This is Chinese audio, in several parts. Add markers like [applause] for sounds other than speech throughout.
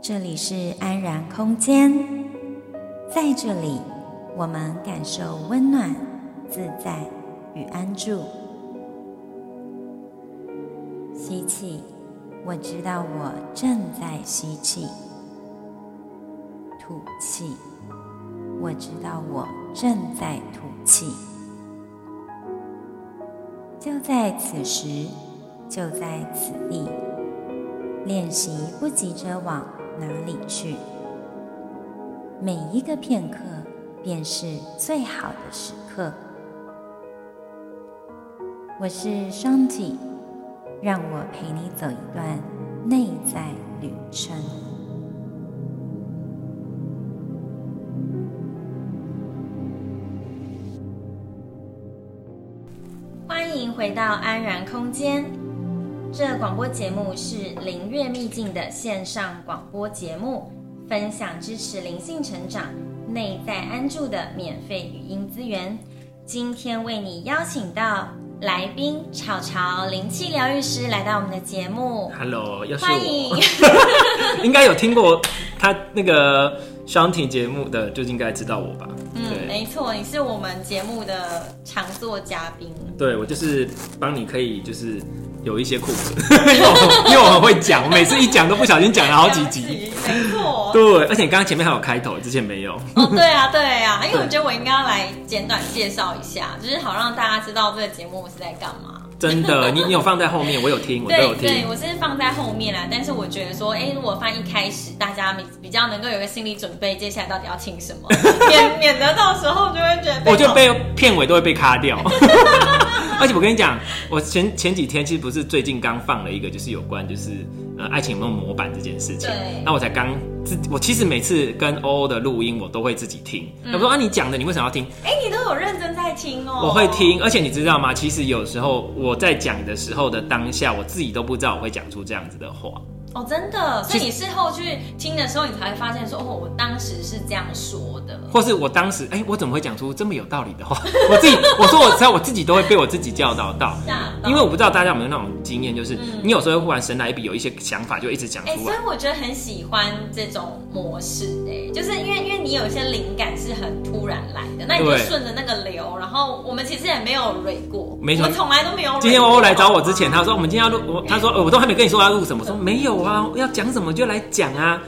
这里是安然空间，在这里，我们感受温暖、自在与安住。吸气，我知道我正在吸气；吐气，我知道我正在吐气。就在此时，就在此地，练习不急着往哪里去。每一个片刻，便是最好的时刻。我是双体让我陪你走一段内在旅程。欢迎回到安然空间。这广播节目是灵悦秘境的线上广播节目，分享支持灵性成长、内在安住的免费语音资源。今天为你邀请到来宾草潮灵气疗愈师来到我们的节目。Hello，又是我。欢迎。[laughs] 应该有听过他那个 Shanti 节目的，就应该知道我吧？错，你是我们节目的常做嘉宾。对，我就是帮你可以就是。有一些库存，[laughs] 因为我因为我很会讲，我每次一讲都不小心讲了好几集，没错。对，而且你刚刚前面还有开头，之前没有。哦，对啊，对啊，因为我觉得我应该要来简短介绍一下，就是好让大家知道这个节目是在干嘛。真的，你你有放在后面，我有听，[laughs] 我都有听。对，我是放在后面啦，但是我觉得说，哎，如果放一开始，大家比比较能够有个心理准备，接下来到底要听什么，[laughs] 免免得到时候就会觉得，我就被片尾都会被卡掉。[laughs] 而且我跟你讲，我前前几天其实不是最近刚放了一个，就是有关就是呃爱情有没有模板这件事情。对。那我才刚自我其实每次跟欧欧的录音，我都会自己听。他、嗯、说啊，你讲的你为什么要听？哎，你都有认真在听哦。我会听，而且你知道吗？其实有时候我在讲的时候的当下，我自己都不知道我会讲出这样子的话。哦，真的，所以你事后去听的时候，你才会发现说，哦，我当时是这样说的，或是我当时，哎、欸，我怎么会讲出这么有道理的话？[laughs] 我自己，我说我知道，我自己都会被我自己教导到，因为我不知道大家有没有那种经验，就是、嗯、你有时候会忽然神来一笔，有一些想法就一直讲出来。所以我觉得很喜欢这种模式、欸，哎，就是因为因为你有一些灵感是很突然来的，那你就顺着那个流，然后我们其实也没有蕊过，没错，我从来都没有。今天欧欧来找我之前，他说我们今天要录，我他说我都还没跟你说要录什么，说没有啊，要讲什么。就来讲啊，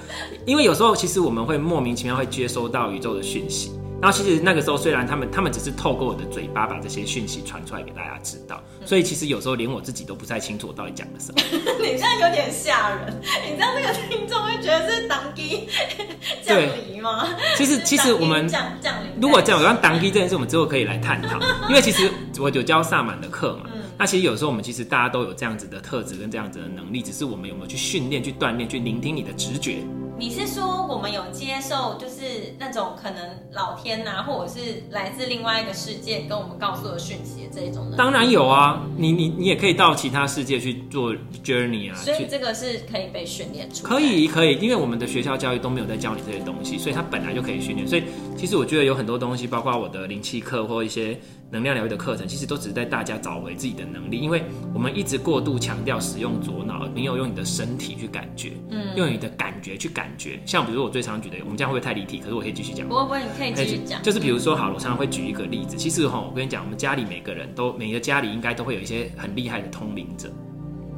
因为有时候其实我们会莫名其妙会接收到宇宙的讯息，然后其实那个时候虽然他们他们只是透过我的嘴巴把这些讯息传出来给大家知道，所以其实有时候连我自己都不太清楚我到底讲了什么。[laughs] 你这样有点吓人，你知道那个听众会觉得是当机 [laughs] 降临吗？其实其实我们降降临，如果这样，我让当机这件事我们之后可以来探讨，因为其实我有教萨满的课嘛。那其实有时候我们其实大家都有这样子的特质跟这样子的能力，只是我们有没有去训练、去锻炼、去聆听你的直觉。你是说我们有接受，就是那种可能老天呐、啊，或者是来自另外一个世界跟我们告诉的讯息的这一种呢？当然有啊，你你你也可以到其他世界去做 journey 啊。所以这个是可以被训练出来。可以可以，因为我们的学校教育都没有在教你这些东西，所以它本来就可以训练。所以其实我觉得有很多东西，包括我的灵气课或一些。能量疗愈的课程，其实都只是在大家找回自己的能力，因为我们一直过度强调使用左脑，没有用你的身体去感觉，嗯，用你的感觉去感觉。像比如说我最常举的，我们这样会不会太离题？可是我可以继续讲。不会不会，你可以继续讲。就是比如说，好了，我常常会举一个例子。其实哈，我跟你讲，我们家里每个人都，每个家里应该都会有一些很厉害的通灵者。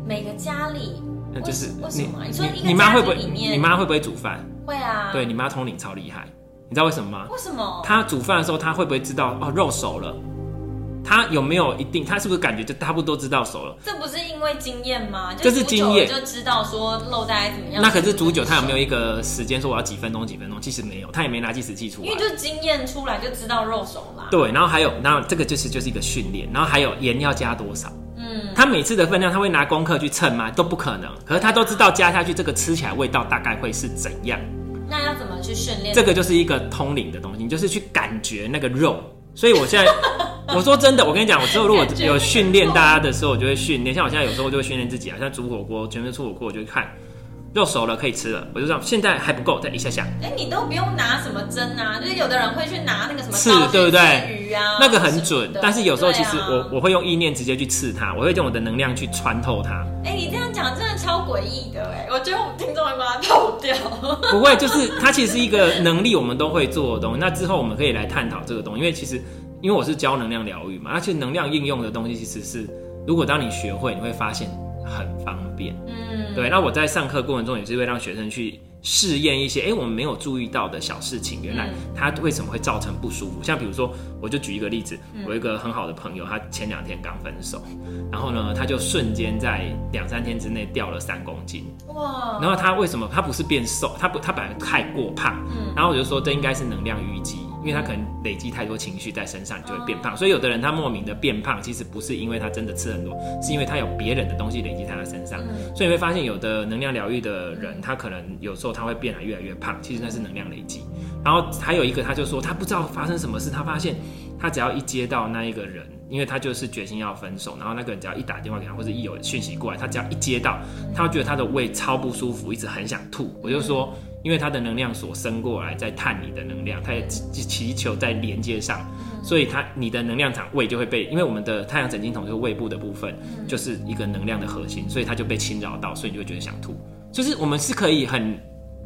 每个家里，那就是为什么？你说你妈会不会？你妈会不会煮饭？会啊。对，你妈通灵超厉害，你知道为什么吗？为什么？她煮饭的时候，她会不会知道哦肉熟了？他有没有一定？他是不是感觉就差不多知道熟了？这不是因为经验吗？这是经验，就知道说漏大概怎么样。那可是煮酒，他有没有一个时间说我要几分钟几分钟？其实没有，他也没拿计时器出来。因为就经验出来就知道肉熟了。对，然后还有，然后这个就是就是一个训练，然后还有盐要加多少？嗯，他每次的分量他会拿功课去称吗？都不可能。可是他都知道加下去这个吃起来味道大概会是怎样。那要怎么去训练？这个就是一个通灵的东西，就是去感觉那个肉。所以我现在。[laughs] 我说真的，我跟你讲，我之后如果有训练大家的时候，我就会训练。像我现在有时候就会训练自己啊，像煮火锅，全部出火锅，我就会看肉熟了可以吃了，我就这样，现在还不够，再一下下。哎、欸，你都不用拿什么针啊，就是有的人会去拿那个什么刺，对不对？鱼啊，那个很准，但是有时候其实我、啊、我会用意念直接去刺它，我会用我的能量去穿透它。哎、欸，你这样讲真的超诡异的哎，我觉得我们听众会把它透掉。不会，就是它其实是一个能力，我们都会做的东西。那之后我们可以来探讨这个东西，因为其实因为我是教能量疗愈嘛，而且能量应用的东西其实是，如果当你学会，你会发现。很方便，嗯，对。那我在上课过程中也是会让学生去试验一些，哎、欸，我们没有注意到的小事情，原来它为什么会造成不舒服？像比如说，我就举一个例子，我一个很好的朋友，他前两天刚分手，然后呢，他就瞬间在两三天之内掉了三公斤，哇！然后他为什么？他不是变瘦，他不，他本来太过胖，嗯，然后我就说这应该是能量淤积。因为他可能累积太多情绪在身上，你就会变胖。所以有的人他莫名的变胖，其实不是因为他真的吃很多，是因为他有别人的东西累积在他身上。所以你会发现，有的能量疗愈的人，他可能有时候他会变得越来越胖，其实那是能量累积。然后还有一个，他就说他不知道发生什么事，他发现他只要一接到那一个人，因为他就是决心要分手，然后那个人只要一打电话给他，或者一有讯息过来，他只要一接到，他会觉得他的胃超不舒服，一直很想吐。我就说。因为它的能量所伸过来，在探你的能量，它也祈求在连接上，所以它你的能量场胃就会被，因为我们的太阳神经丛就是胃部的部分，就是一个能量的核心，所以它就被侵扰到，所以你就会觉得想吐。就是我们是可以很，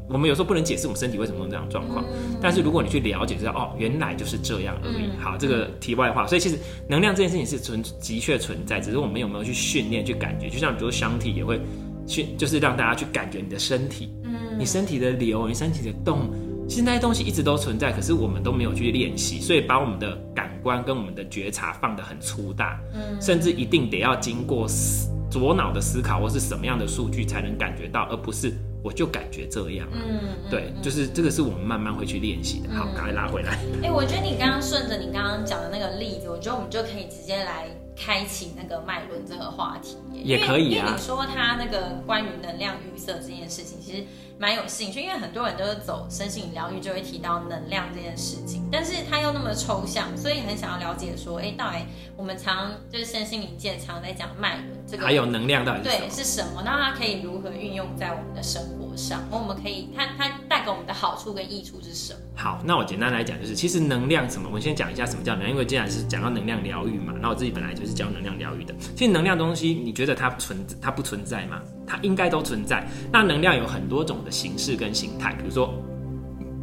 我们有时候不能解释我们身体为什么有这样状况，但是如果你去了解，知道哦，原来就是这样而已。好，这个题外话，所以其实能量这件事情是存的确存在，只是我们有没有去训练去感觉，就像比如说香体也会训，就是让大家去感觉你的身体。你身体的流，你身体的动，其实那些东西一直都存在，可是我们都没有去练习，所以把我们的感官跟我们的觉察放得很粗大，嗯，甚至一定得要经过思左脑的思考或是什么样的数据才能感觉到，而不是我就感觉这样，嗯，对，就是这个是我们慢慢会去练习的。好，赶快拉回来。哎、欸，我觉得你刚刚顺着你刚刚讲的那个例子，我觉得我们就可以直接来开启那个脉轮这个话题，也可以啊。因为你说他那个关于能量预设这件事情，其实。蛮有兴趣，因为很多人都是走身心疗愈，就会提到能量这件事情，但是它又那么抽象，所以很想要了解说，哎、欸，到底我们常就是身心灵界常在讲脉轮这个，还有能量到底是对是什么？那它可以如何运用在我们的生活上？我们可以，它它带给我们的好处跟益处是什么？好，那我简单来讲，就是其实能量什么，我们先讲一下什么叫能量，因为既然是讲到能量疗愈嘛，那我自己本来就是教能量疗愈的。其实能量东西，你觉得它存它不存在吗？它应该都存在。那能量有很多种的形式跟形态，比如说，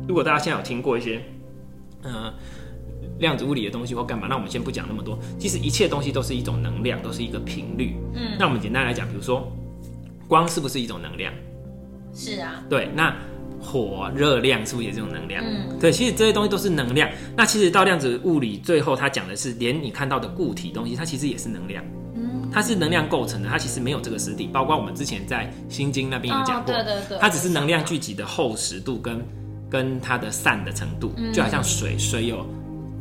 如果大家现在有听过一些，呃，量子物理的东西或干嘛，那我们先不讲那么多。其实一切东西都是一种能量，都是一个频率。嗯，那我们简单来讲，比如说，光是不是一种能量？是啊。对，那火热量是不是也是一种能量？嗯，对，其实这些东西都是能量。那其实到量子物理最后，它讲的是，连你看到的固体东西，它其实也是能量。它是能量构成的，它其实没有这个实体。包括我们之前在心经那边有讲过，哦、对对对，它只是能量聚集的厚实度跟跟它的散的程度，嗯、就好像水，水有水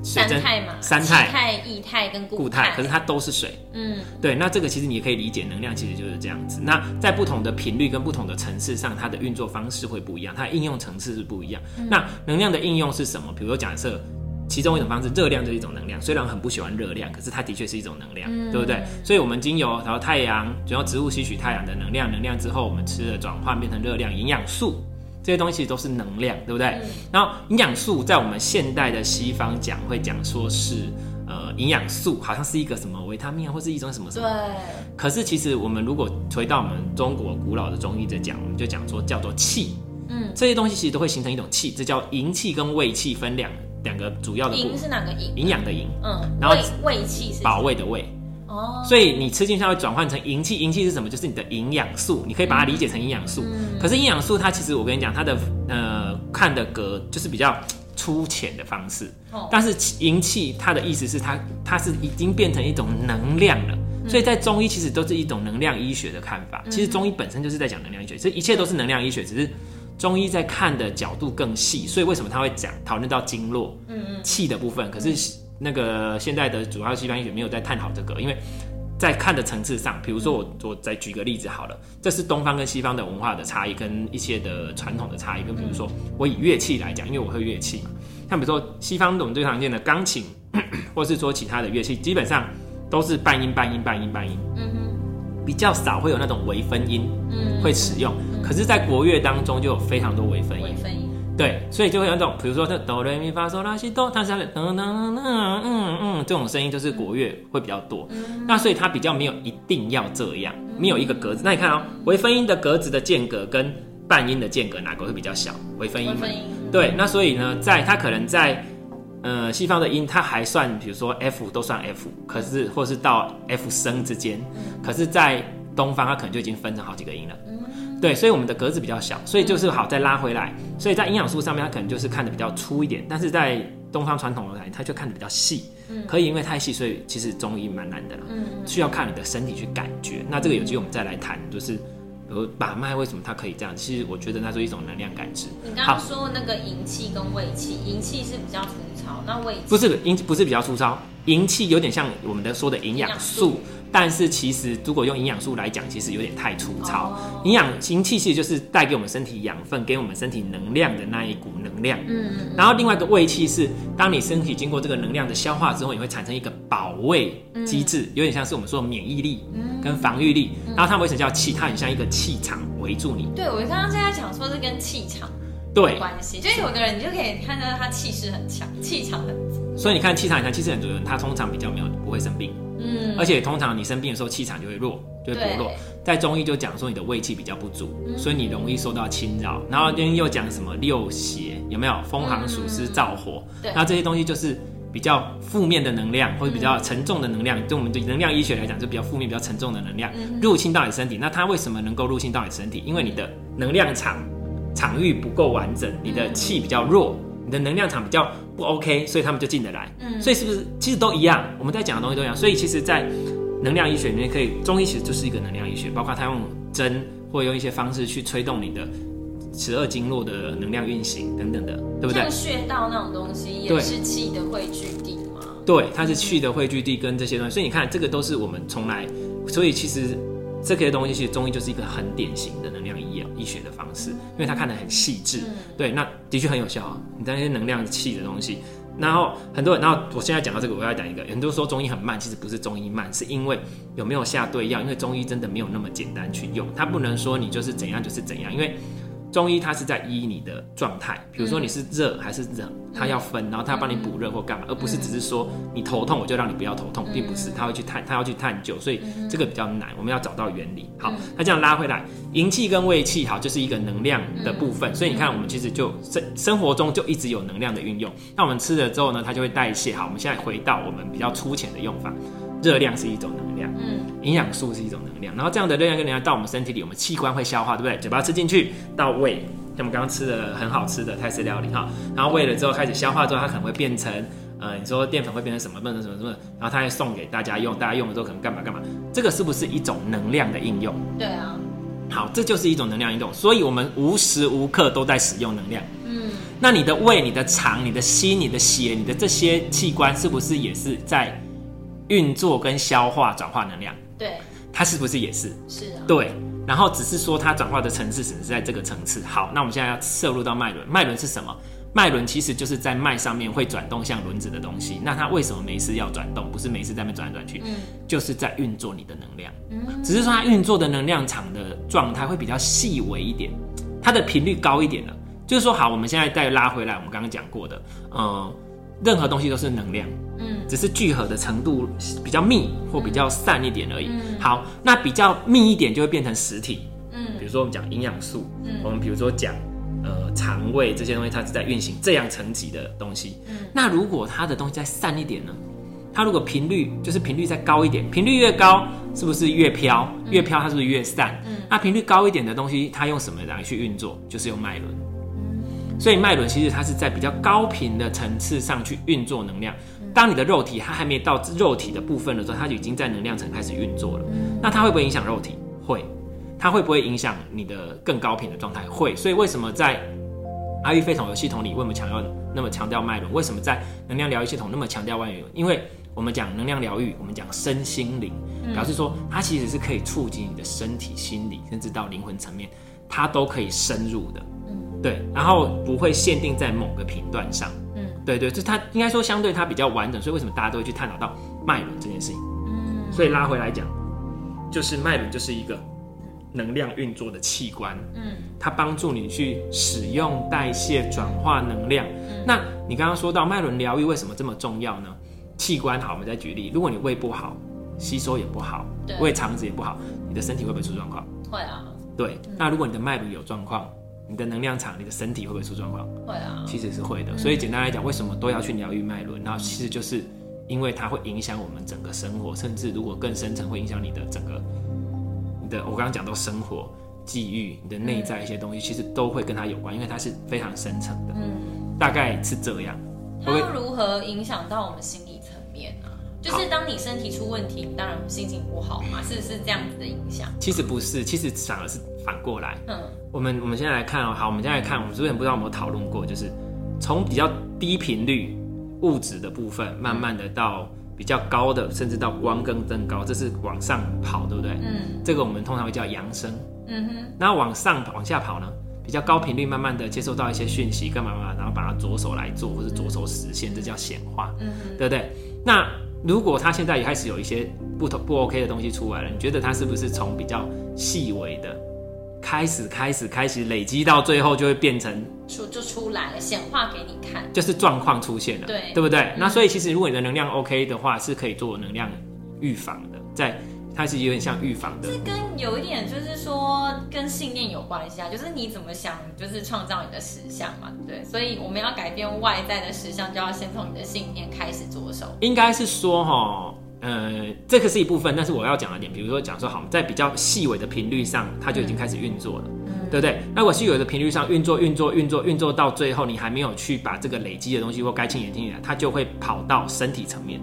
三态嘛，三态、态、液态跟固态，可是它都是水。嗯，对，那这个其实你也可以理解，能量其实就是这样子。那在不同的频率跟不同的层次上，它的运作方式会不一样，它的应用层次是不一样。嗯、那能量的应用是什么？比如说假设。其中一种方式，热量就是一种能量。虽然很不喜欢热量，可是它的确是一种能量，嗯、对不对？所以，我们经由然后太阳，然后植物吸取太阳的能量，能量之后，我们吃了转换变成热量，营养素这些东西都是能量，对不对？嗯、然后，营养素在我们现代的西方讲会讲说是呃营养素，好像是一个什么维他命或是一种什么什么。对。可是，其实我们如果回到我们中国古老的中医在讲，我们就讲说叫做气。嗯。这些东西其实都会形成一种气，这叫营气跟胃气分两。两个主要的营是哪个营？营养的营，嗯，然后卫气是保卫的卫，哦，所以你吃进去它会转换成营气，营气是什么？就是你的营养素，你可以把它理解成营养素。嗯、可是营养素它其实我跟你讲，它的呃看的格就是比较粗浅的方式，哦、但是营气它的意思是它它是已经变成一种能量了，嗯、所以在中医其实都是一种能量医学的看法。嗯、其实中医本身就是在讲能量医学，所以一切都是能量医学，只是。中医在看的角度更细，所以为什么他会讲讨论到经络、嗯嗯，气的部分？可是那个现在的主要西方医学没有在探讨这个，因为在看的层次上，比如说我我再举个例子好了，这是东方跟西方的文化的差异，跟一些的传统的差异。跟比如说我以乐器来讲，因为我会乐器嘛，像比如说西方我们最常见的钢琴，[coughs] 或是说其他的乐器，基本上都是半音半音半音半音。嗯哼，比较少会有那种微分音，会使用。嗯、可是，在国乐当中就有非常多微分音。微分音。对，所以就会有那种，比如说这哆来咪发嗦拉西哆，它是它的噔噔噔嗯嗯这种声音就是国乐会比较多。嗯、那所以它比较没有一定要这样，没有一个格子。那你看哦，微分音的格子的间隔跟半音的间隔哪个会比较小？微分音。微分音。对，那所以呢，在它可能在呃西方的音，它还算，比如说 F 都算 F，可是或是到 F 升之间，可是在东方它可能就已经分成好几个音了。对，所以我们的格子比较小，所以就是好再拉回来。所以在营养素上面，它可能就是看的比较粗一点，但是在东方传统的来，它就看的比较细。嗯，可以因为太细，所以其实中医蛮难的啦。嗯，需要看你的身体去感觉。那这个有机会我们再来谈，就是比如把脉为什么它可以这样？其实我觉得那是一种能量感知。你刚刚说那个营气跟胃气，营气是比较粗糙，那胃不是营不是比较粗糙，营气有点像我们的说的营养素。但是其实，如果用营养素来讲，其实有点太粗糙。营养营气其实就是带给我们身体养分、给我们身体能量的那一股能量。嗯。然后另外一个胃气是，当你身体经过这个能量的消化之后，你会产生一个保卫机制，有点像是我们说的免疫力跟防御力。然后它为什么叫气？它很像一个气场围住你。对，我刚刚现在讲说是跟气场对关系，就有的人你就可以看到他气势很强，气场很。所以你看气场很强、气势很足的人，他通常比较没有不会生病。嗯，而且通常你生病的时候气场就会弱，就会薄弱。在中医就讲说你的胃气比较不足，嗯、所以你容易受到侵扰。然后今天又讲什么六邪有没有？风寒暑湿燥火，对，那这些东西就是比较负面的能量，或者比较沉重的能量。对、嗯、我们的能量医学来讲，就比较负面、比较沉重的能量、嗯、入侵到你身体。那它为什么能够入侵到你身体？因为你的能量场场域不够完整，你的气比较弱。你的能量场比较不 OK，所以他们就进得来。嗯，所以是不是其实都一样？我们在讲的东西都一样。所以其实，在能量医学里面，可以中医其实就是一个能量医学，包括他用针或用一些方式去推动你的十二经络的能量运行等等的，对不对？像穴道那种东西也是气的汇聚地吗？对，它是气的汇聚地跟这些东西。所以你看，这个都是我们从来，所以其实。这些东西其实中医就是一个很典型的能量医药医学的方式，因为它看得很细致，嗯、对，那的确很有效啊。你在那些能量气的东西，然后很多人，然后我现在讲到这个，我要讲一个，很多人说中医很慢，其实不是中医慢，是因为有没有下对药，因为中医真的没有那么简单去用，它不能说你就是怎样就是怎样，因为。中医它是在医你的状态，比如说你是热还是冷，它要分，然后它要帮你补热或干嘛，而不是只是说你头痛我就让你不要头痛，并不是，它会去探，它要去探究，所以这个比较难，我们要找到原理。好，那这样拉回来，营气跟胃气，好，就是一个能量的部分，所以你看我们其实就生生活中就一直有能量的运用，那我们吃了之后呢，它就会代谢。好，我们现在回到我们比较粗浅的用法。热量是一种能量，嗯，营养素是一种能量，然后这样的热量跟能量到我们身体里，我们器官会消化，对不对？嘴巴吃进去到胃，像我们刚刚吃的很好吃的泰式料理哈，然后喂了之后开始消化之后，它可能会变成，呃，你说淀粉会变成什么，变成什么什么，然后它会送给大家用，大家用了之后可能干嘛干嘛，这个是不是一种能量的应用？对啊，好，这就是一种能量应用，所以我们无时无刻都在使用能量，嗯，那你的胃、你的肠、你的心、你的血、你的这些器官是不是也是在？运作跟消化转化能量，对，它是不是也是？是啊，对。然后只是说它转化的层次只是在这个层次。好，那我们现在要摄入到脉轮，脉轮是什么？脉轮其实就是在脉上面会转动像轮子的东西。那它为什么没事要转动？不是没事在那边转来转去，嗯，就是在运作你的能量。嗯，只是说它运作的能量场的状态会比较细微一点，它的频率高一点了。就是说，好，我们现在再拉回来，我们刚刚讲过的，嗯。任何东西都是能量，嗯，只是聚合的程度比较密或比较散一点而已。嗯，好，那比较密一点就会变成实体，嗯，比如说我们讲营养素，嗯，我们比如说讲呃肠胃这些东西，它是在运行这样层级的东西。嗯，那如果它的东西再散一点呢？它如果频率就是频率再高一点，频率越高是不是越飘？越飘它是不是越散？嗯，那频率高一点的东西，它用什么来去运作？就是用脉轮。所以脉轮其实它是在比较高频的层次上去运作能量。当你的肉体它还没到肉体的部分的时候，它就已经在能量层开始运作了。那它会不会影响肉体？会。它会不会影响你的更高频的状态？会。所以为什么在阿育吠陀的系统里，为什么强调那么强调脉轮？为什么在能量疗愈系统那么强调脉轮？因为我们讲能量疗愈，我们讲身心灵，表示说它其实是可以触及你的身体、心理，甚至到灵魂层面，它都可以深入的。对，然后不会限定在某个频段上。嗯，对对，就它应该说相对它比较完整，所以为什么大家都会去探讨到脉轮这件事情？嗯，所以拉回来讲，就是脉轮就是一个能量运作的器官，嗯，它帮助你去使用、代谢、转化能量。嗯、那你刚刚说到脉轮疗愈为什么这么重要呢？器官好，我们再举例，如果你胃不好，吸收也不好，胃肠子也不好，你的身体会不会出状况？会啊。对，嗯、那如果你的脉轮有状况，你的能量场，你的身体会不会出状况？会啊。其实是会的。嗯、所以简单来讲，为什么都要去疗愈脉轮？然后其实就是因为它会影响我们整个生活，甚至如果更深层，会影响你的整个你。的，我刚刚讲到生活、际遇，你的内在一些东西，其实都会跟它有关，因为它是非常深层的。嗯，大概是这样。它如何影响到我们心理？就是当你身体出问题，你当然心情不好嘛，是是这样子的影响？其实不是，其实反而是反过来。嗯，我们我们现在来看哦，好，我们现在来看，我们之前不知道有没有讨论过，就是从比较低频率物质的部分，慢慢的到。比较高的，甚至到光更增高，这是往上跑，对不对？嗯，这个我们通常会叫扬升。嗯哼，那往上往下跑呢？比较高频率，慢慢的接收到一些讯息，干嘛嘛，然后把它着手来做，或是着手实现，这叫显化。嗯哼，对不对？那如果他现在也开始有一些不同不 OK 的东西出来了，你觉得他是不是从比较细微的？开始，开始，开始累积到最后，就会变成出就出来了，显化给你看，就是状况出现了，对，对不对？嗯、那所以其实如果你的能量 OK 的话，是可以做能量预防的，在它是有点像预防的。这跟有一点就是说跟信念有关系啊，就是你怎么想，就是创造你的实相嘛，对。所以我们要改变外在的实相，就要先从你的信念开始着手。应该是说哈。呃，这个是一部分，但是我要讲的点，比如说讲说好，在比较细微的频率上，它就已经开始运作了，嗯、对不对？那我细微的频率上运作、运作、运作、运作到最后，你还没有去把这个累积的东西或该清理清理，它就会跑到身体层面。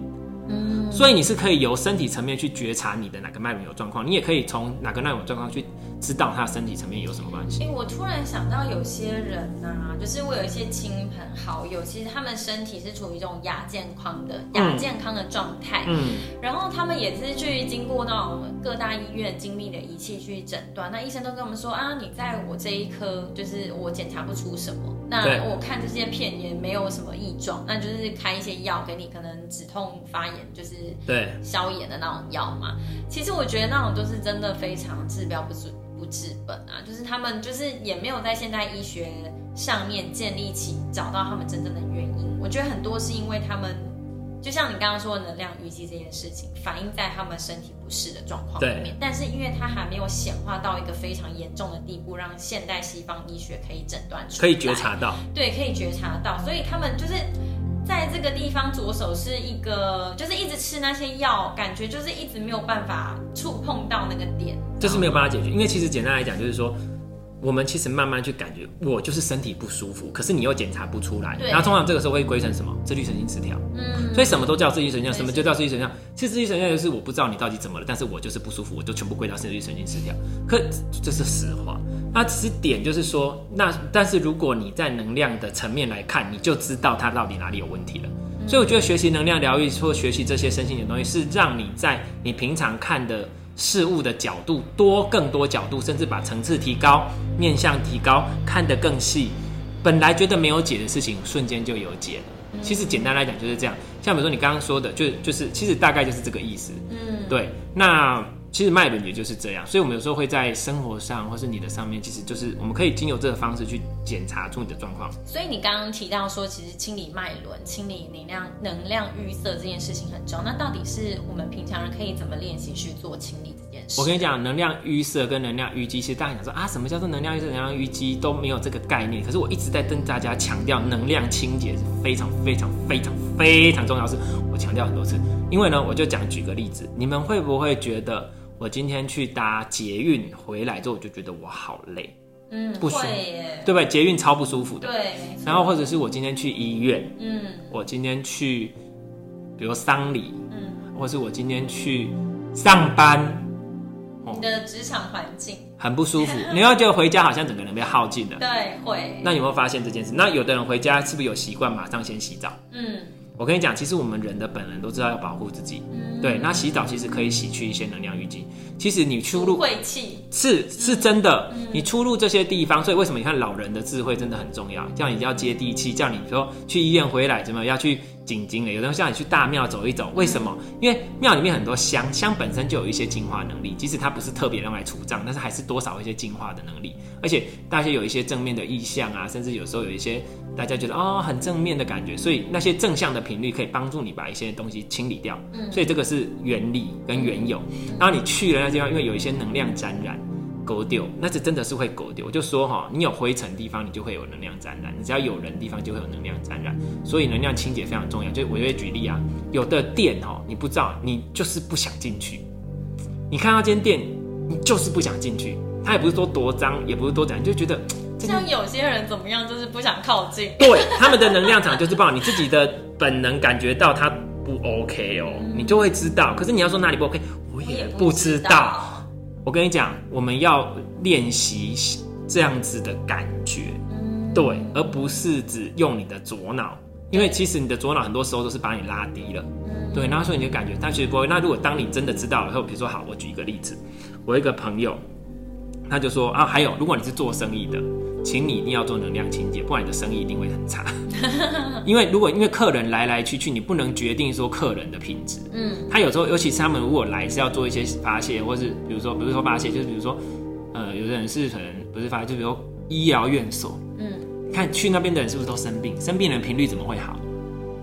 所以你是可以由身体层面去觉察你的哪个脉轮有状况，你也可以从哪个脉轮状况去知道他身体层面有什么关系。哎，我突然想到有些人呐、啊，就是我有一些亲朋好友，其实他们身体是处于一种亚健康的亚健康的状态，嗯，然后他们也是去经过那种各大医院精密的仪器去诊断，那医生都跟我们说啊，你在我这一科就是我检查不出什么，那我看这些片也没有什么异状，那就是开一些药给你，可能止痛发炎。就是对。消炎的那种药嘛，其实我觉得那种都是真的非常治标不治不治本啊，就是他们就是也没有在现代医学上面建立起找到他们真正的原因。我觉得很多是因为他们，就像你刚刚说的能量淤积这件事情，反映在他们身体不适的状况里面。对但是因为它还没有显化到一个非常严重的地步，让现代西方医学可以诊断出来，可以觉察到，对，可以觉察到，所以他们就是。在这个地方左手是一个，就是一直吃那些药，感觉就是一直没有办法触碰到那个点，就是没有办法解决。因为其实简单来讲，就是说。我们其实慢慢去感觉，我就是身体不舒服，可是你又检查不出来，对然后通常这个时候会归成什么？自律神经失调。嗯，所以什么都叫自律神经，什么就叫自律神经。其实自律神经就是我不知道你到底怎么了，但是我就是不舒服，我就全部归到自律神经失调。可这是实话。那只是点就是说，那但是如果你在能量的层面来看，你就知道它到底哪里有问题了。所以我觉得学习能量疗愈或学习这些身心的东西，是让你在你平常看的。事物的角度多，更多角度，甚至把层次提高，面向提高，看得更细。本来觉得没有解的事情，瞬间就有解了。其实简单来讲就是这样。像比如说你刚刚说的，就就是其实大概就是这个意思。嗯，对。那。其实脉轮也就是这样，所以我们有时候会在生活上或是你的上面，其实就是我们可以经由这个方式去检查出你的状况。所以你刚刚提到说，其实清理脉轮、清理能量、能量淤塞这件事情很重要。那到底是我们平常人可以怎么练习去做清理这件事？我跟你讲，能量淤塞跟能量淤积，其实大家想说啊，什么叫做能量淤塞、能量淤积都没有这个概念。可是我一直在跟大家强调，能量清洁是非常非常非常非常重要的事。我强调很多次，因为呢，我就讲举个例子，你们会不会觉得？我今天去搭捷运回来之后，我就觉得我好累，嗯，不舒服，对不对？捷运超不舒服的，对。然后或者是我今天去医院，嗯，我今天去，比如丧礼，嗯，或是我今天去上班，你的职场环境很不舒服，[laughs] 你要觉得回家好像整个人被耗尽了，对，会。那有没有发现这件事？那有的人回家是不是有习惯马上先洗澡？嗯。我跟你讲，其实我们人的本能都知道要保护自己，嗯、对。那洗澡其实可以洗去一些能量淤积。其实你出入晦气是是真的，嗯、你出入这些地方，所以为什么你看老人的智慧真的很重要？叫你要接地气，叫你说去医院回来怎么要去紧紧的，有的人叫你去大庙走一走，为什么？因为庙里面很多香，香本身就有一些净化能力，即使它不是特别用来除障，但是还是多少一些净化的能力。而且大家有一些正面的意向啊，甚至有时候有一些大家觉得哦很正面的感觉，所以那些正向的频率可以帮助你把一些东西清理掉。嗯，所以这个是原理跟缘由。然后你去了那地方，因为有一些能量沾染。狗丢，那这真的是会勾丢。我就说哈，你有灰尘地方，你就会有能量沾染；你只要有人地方，就会有能量沾染。所以能量清洁非常重要。就我会举例啊，有的店哈，你不知道，你就是不想进去。你看到间店，你就是不想进去。他也不是说多脏，也不是多脏，你就觉得像有些人怎么样，就是不想靠近。对，他们的能量场就是不好，你自己的本能感觉到他不 OK 哦，你就会知道。可是你要说哪里不 OK，我也不知道。我跟你讲，我们要练习这样子的感觉，对，而不是只用你的左脑，因为其实你的左脑很多时候都是把你拉低了，对，然后所以你就感觉，但其实不会。那如果当你真的知道了以后，比如说好，我举一个例子，我一个朋友，他就说啊，还有，如果你是做生意的。请你一定要做能量清洁，不然你的生意一定会很差。[laughs] 因为如果因为客人来来去去，你不能决定说客人的品质。嗯，他有时候，尤其是他们如果来是要做一些发泄，或是比如说，比如说发泄，就是比如说，呃，有的人是可能不是发泄，就比如说医疗院所。嗯，看去那边的人是不是都生病？生病的人频率怎么会好？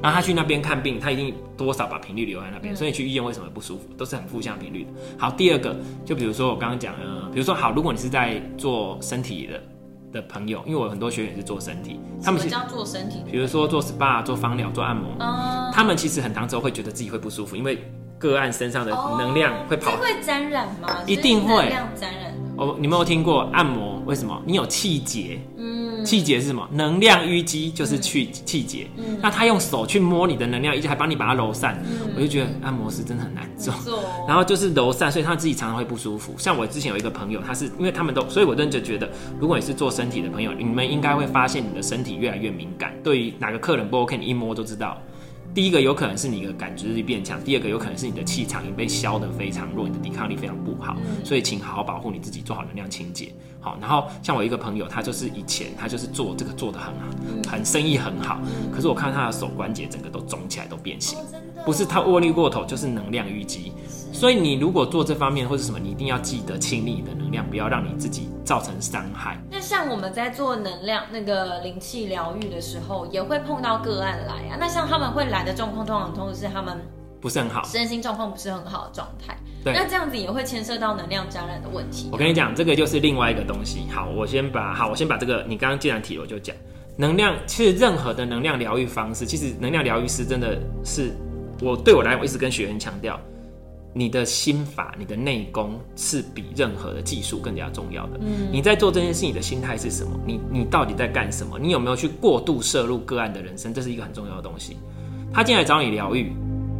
然后他去那边看病，他一定多少把频率留在那边。嗯，所以去医院为什么不舒服？都是很负向频率的。好，第二个，就比如说我刚刚讲的，比如说好，如果你是在做身体的。的朋友，因为我有很多学员是做身体，他们是做身体，比如说做 SPA、做芳疗、做按摩，嗯，他们其实很长之后会觉得自己会不舒服，因为个案身上的能量会跑，会沾染吗？一定会能量沾染。哦，你没有听过按摩？为什么？你有气结，嗯。气结是什么？能量淤积就是去气结。嗯，那他用手去摸你的能量淤积，还帮你把它揉散。嗯，我就觉得按摩师真的很难做。[laughs] 然后就是揉散，所以他自己常常会不舒服。像我之前有一个朋友，他是因为他们都，所以我真的觉得，如果你是做身体的朋友，你们应该会发现你的身体越来越敏感，对于哪个客人不 OK，你一摸都知道。第一个有可能是你的感知力变强，第二个有可能是你的气场已经被消得非常弱，你的抵抗力非常不好，所以请好好保护你自己，做好能量清洁。好，然后像我一个朋友，他就是以前他就是做这个做得很好，很生意很好，可是我看他的手关节整个都肿起来，都变形，不是他握力过头，就是能量淤积。所以你如果做这方面或者什么，你一定要记得清理你的能量，不要让你自己造成伤害。那像我们在做能量那个灵气疗愈的时候，也会碰到个案来啊。那像他们会来的状况，通常都是他们不是很好，身心状况不是很好的状态。对，那这样子也会牵涉到能量沾染的问题。我跟你讲，这个就是另外一个东西。好，我先把好，我先把这个你刚刚既然提了，我就讲能量。其实任何的能量疗愈方式，其实能量疗愈师真的是我对我来讲，我一直跟学员强调。你的心法，你的内功是比任何的技术更加重要的。嗯，你在做这件事，你的心态是什么？你你到底在干什么？你有没有去过度摄入个案的人生？这是一个很重要的东西。他进来找你疗愈，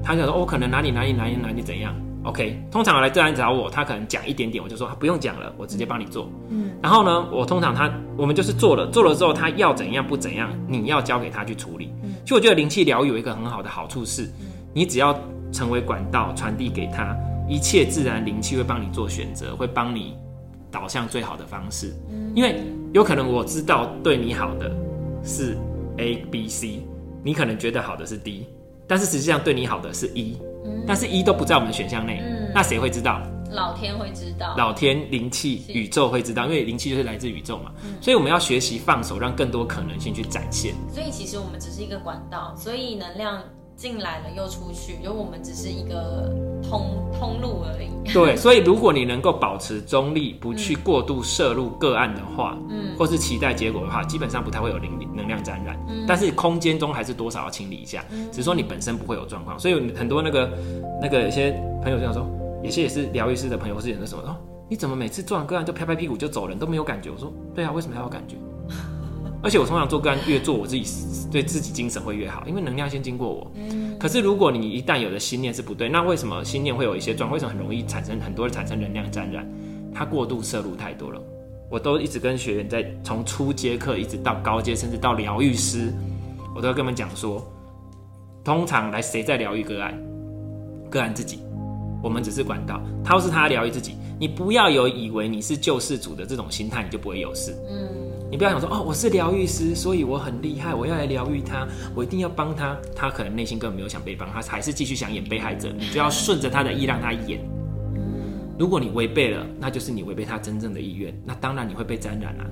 他就说：“我、哦、可能哪里哪里哪里哪里怎样。”OK，通常来个案找我，他可能讲一点点，我就说不用讲了，我直接帮你做。嗯，然后呢，我通常他我们就是做了，做了之后他要怎样不怎样，你要交给他去处理。嗯，其实我觉得灵气疗愈有一个很好的好处是，你只要。成为管道传递给他，一切自然灵气会帮你做选择，会帮你导向最好的方式。因为有可能我知道对你好的是 A、B、C，你可能觉得好的是 D，但是实际上对你好的是 E，但是 E 都不在我们的选项内，那谁会知道？老天会知道，老天灵气宇宙会知道，因为灵气就是来自宇宙嘛。所以我们要学习放手，让更多可能性去展现。所以其实我们只是一个管道，所以能量。进来了又出去，因为我们只是一个通通路而已。对，所以如果你能够保持中立，不去过度摄入个案的话，嗯，或是期待结果的话，基本上不太会有灵能量沾染。嗯，但是空间中还是多少要清理一下，嗯，只是说你本身不会有状况。所以很多那个那个有些朋友这样说，有些也是疗愈师的朋友，或是有的什么哦，你怎么每次做完个案就拍拍屁股就走人，都没有感觉？我说对啊，为什么要有感觉？而且我通常做个案，越做我自己对自己精神会越好，因为能量先经过我。嗯。可是如果你一旦有的心念是不对，那为什么心念会有一些状况？为什么很容易产生很多的产生能量沾染？它过度摄入太多了。我都一直跟学员在从初阶课一直到高阶，甚至到疗愈师，我都要跟他们讲说，通常来谁在疗愈个案？个案自己，我们只是管道，他是他疗愈自己。你不要有以为你是救世主的这种心态，你就不会有事。嗯。你不要想说哦，我是疗愈师，所以我很厉害，我要来疗愈他，我一定要帮他。他可能内心根本没有想被帮，他还是继续想演被害者。你就要顺着他的意让他演。如果你违背了，那就是你违背他真正的意愿，那当然你会被沾染啊。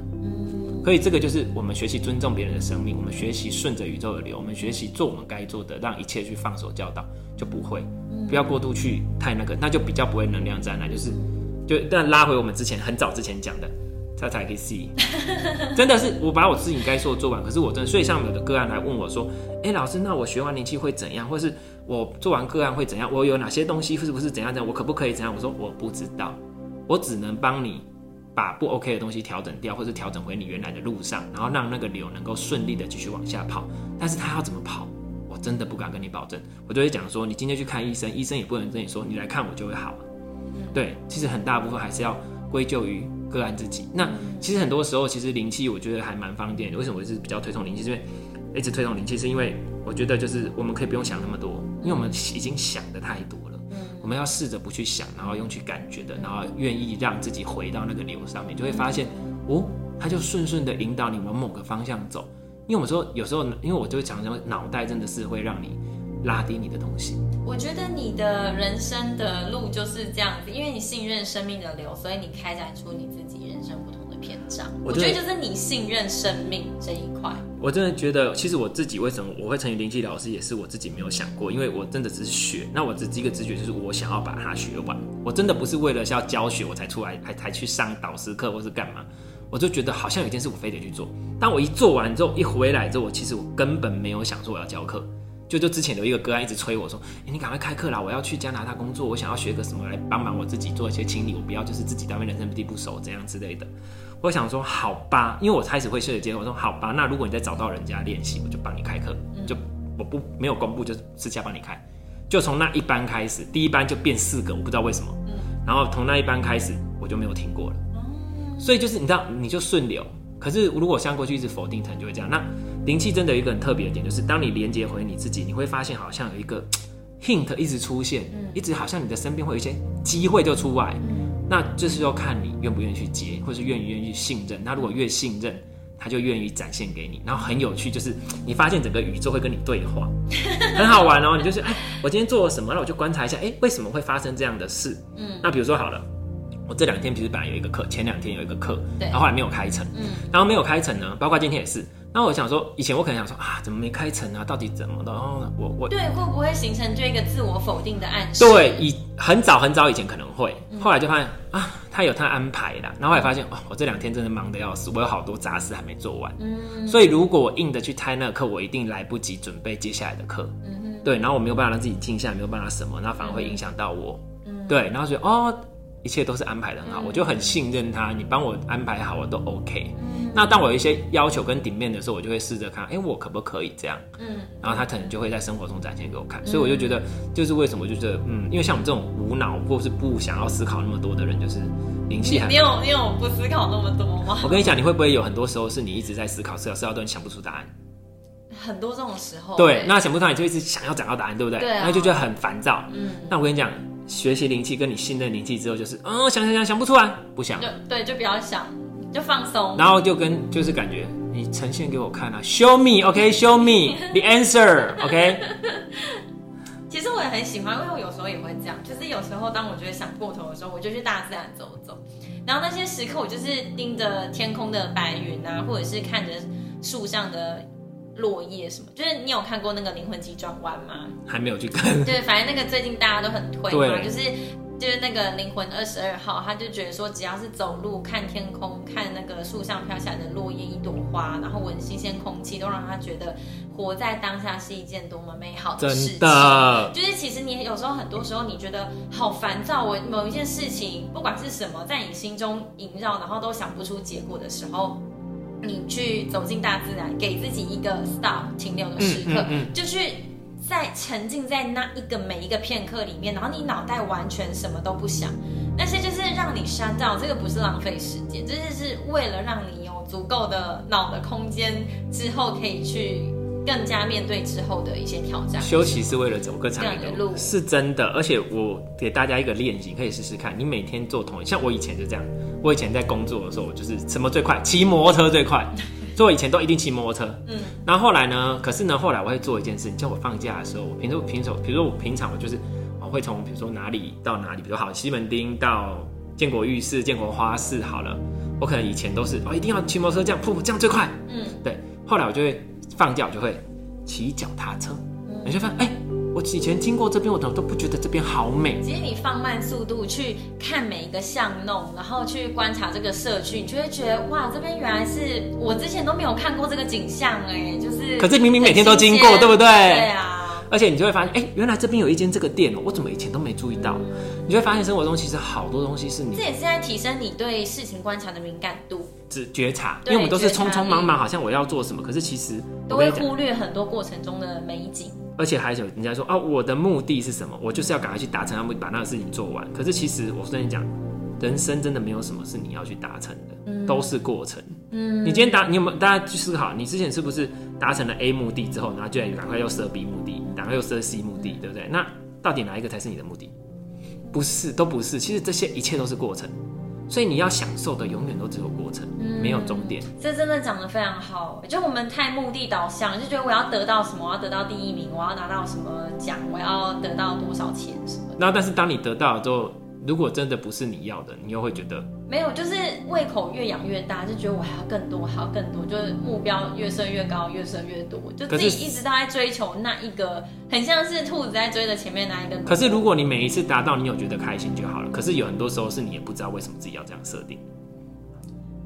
所以这个就是我们学习尊重别人的生命，我们学习顺着宇宙的流，我们学习做我们该做的，让一切去放手教导，就不会，不要过度去太那个，那就比较不会能量沾染，就是就但拉回我们之前很早之前讲的。他才可以 C，真的是我把我自己该做的做完。可是我真的，所以像有的个案来问我说：“哎、老师，那我学完灵气会怎样？或是我做完个案会怎样？我有哪些东西是不是怎样怎样？我可不可以怎样？”我说：“我不知道，我只能帮你把不 OK 的东西调整掉，或是调整回你原来的路上，然后让那个流能够顺利的继续往下跑。但是他要怎么跑，我真的不敢跟你保证。我就会讲说，你今天去看医生，医生也不能跟你说你来看我就会好。对，其实很大部分还是要归咎于。个案自己，那其实很多时候，其实灵气我觉得还蛮方便的。为什么我是比较推崇灵气？因为一直推崇灵气，是因为我觉得就是我们可以不用想那么多，因为我们已经想的太多了。我们要试着不去想，然后用去感觉的，然后愿意让自己回到那个流上面，就会发现哦，它就顺顺的引导你往某个方向走。因为我们说有时候，因为我就会常常脑袋真的是会让你。拉低你的东西，我觉得你的人生的路就是这样子，因为你信任生命的流，所以你开展出你自己篇章。我觉得就是你信任生命这一块。我真的觉得，其实我自己为什么我会成为灵气老师，也是我自己没有想过，因为我真的只是学。那我只一个直觉就是我想要把它学完。我真的不是为了要教学我才出来，还才去上导师课或是干嘛。我就觉得好像有一件事我非得去做。当我一做完之后，一回来之后，我其实我根本没有想说我要教课。就就之前有一个个案一直催我说：“欸、你赶快开课啦！我要去加拿大工作，我想要学个什么来帮忙我自己做一些清理，我不要就是自己当面人生地不熟这样之类的。”我想说好吧，因为我开始会设计我说好吧，那如果你再找到人家练习，我就帮你开课，就我不没有公布，就私下帮你开。就从那一班开始，第一班就变四个，我不知道为什么。然后从那一班开始，我就没有听过了。所以就是你知道，你就顺流。可是如果像过去一直否定，可能就会这样。那灵气真的有一个很特别的点，就是当你连接回你自己，你会发现好像有一个 [tsk] hint 一直出现，一直好像你的身边会有一些机会就出来。那这是要看你愿不愿意去接，或是愿不愿意去信任。那如果越信任，他就愿意展现给你。然后很有趣，就是你发现整个宇宙会跟你对话，[laughs] 很好玩哦。你就是哎，我今天做了什么？那我就观察一下，哎，为什么会发生这样的事？嗯，那比如说好了。我这两天其实本来有一个课，前两天有一个课，对，然后后来没有开成，嗯，然后没有开成呢，包括今天也是。那我想说，以前我可能想说啊，怎么没开成啊？到底怎么的？然后我我对会不会形成这个自我否定的暗示？对，以很早很早以前可能会，后来就发现啊，他有他安排啦。然后后来发现哦，我这两天真的忙得要死，我有好多杂事还没做完，嗯，所以如果我硬的去开那个课，我一定来不及准备接下来的课，嗯哼，对，然后我没有办法让自己静下来，没有办法什么，那反而会影响到我，嗯，对，然后所以哦。一切都是安排的很好，我就很信任他。你帮我安排好，我都 OK。那当我有一些要求跟顶面的时候，我就会试着看，哎，我可不可以这样？嗯，然后他可能就会在生活中展现给我看。所以我就觉得，就是为什么，就觉得，嗯，因为像我们这种无脑或是不想要思考那么多的人，就是灵气还。你有你有不思考那么多吗？我跟你讲，你会不会有很多时候是你一直在思考，思考思考，都你想不出答案？很多这种时候。对，那想不出来，你就一直想要找到答案，对不对？对啊。那就觉得很烦躁。嗯。那我跟你讲。学习灵气，跟你信任灵气之后，就是，嗯，想想想想不出来，不想，就对，就不要想，就放松，然后就跟就是感觉你呈现给我看啊，show me，OK，show me the answer，OK。[laughs] 其实我也很喜欢，因为我有时候也会这样，就是有时候当我觉得想过头的时候，我就去大自然走走，然后那些时刻我就是盯着天空的白云啊，或者是看着树上的。落叶什么？就是你有看过那个灵魂急转弯吗？还没有去看。对，反正那个最近大家都很推嘛，就是就是那个灵魂二十二号，他就觉得说，只要是走路、看天空、看那个树上飘下来的落叶一朵花，然后闻新鲜空气，都让他觉得活在当下是一件多么美好的事情。真的，就是其实你有时候很多时候你觉得好烦躁，我某一件事情不管是什么，在你心中萦绕，然后都想不出结果的时候。你去走进大自然，给自己一个 stop 停留的时刻，嗯嗯嗯、就是在沉浸在那一个每一个片刻里面，然后你脑袋完全什么都不想，那些就是让你删掉，这个不是浪费时间，这就是为了让你有足够的脑的空间，之后可以去更加面对之后的一些挑战。休息是为了走更长的路，是真的。而且我给大家一个练习，可以试试看。你每天做同一，像我以前就这样。我以前在工作的时候，我就是什么最快，骑摩托车最快。[laughs] 所以我以前都一定骑摩托车。嗯。然后后来呢？可是呢，后来我会做一件事，叫我放假的时候，我平时平时，比如说我平常我就是我会从比如说哪里到哪里，比如说好西门町到建国浴室、建国花市好了。我可能以前都是哦，一定要骑摩托车这样，噗噗这样最快。嗯。对。后来我就会放假，我就会骑脚踏车。你就发现，哎、欸，我以前经过这边，我都都不觉得这边好美。其实你放慢速度去看每一个巷弄，然后去观察这个社区，你就会觉得哇，这边原来是我之前都没有看过这个景象哎，就是。可是明明每天都经过，对不对？对啊。而且你就会发现，哎、欸，原来这边有一间这个店哦，我怎么以前都没注意到？嗯、你就会发现生活中其实好多东西是你。这也是在提升你对事情观察的敏感度。只觉察，因为我们都是匆匆忙忙，好像我要做什么，可是其实都会忽略很多过程中的美景。而且还有人家说啊，我的目的是什么？我就是要赶快去达成，要把那个事情做完。可是其实我跟你讲，人生真的没有什么是你要去达成的，嗯、都是过程。嗯，你今天达，你有没有大家去思考？你之前是不是达成了 A 目的之后，然后就赶快又设 B 目的？赶快又设 C 目的，对不对？那到底哪一个才是你的目的？不是，都不是。其实这些一切都是过程，所以你要享受的永远都只有过程，嗯、没有终点。这真的讲得非常好。就我们太目的导向，就觉得我要得到什么，我要得到第一名，我要拿到什么奖，我要得到多少钱什么。那但是当你得到了之后，如果真的不是你要的，你又会觉得没有，就是胃口越养越大，就觉得我还要更多，还要更多，就是目标越设越高，越设越多，就自己一直都在追求那一个，很像是兔子在追着前面那一个。可是如果你每一次达到，你有觉得开心就好了。可是有很多时候是你也不知道为什么自己要这样设定。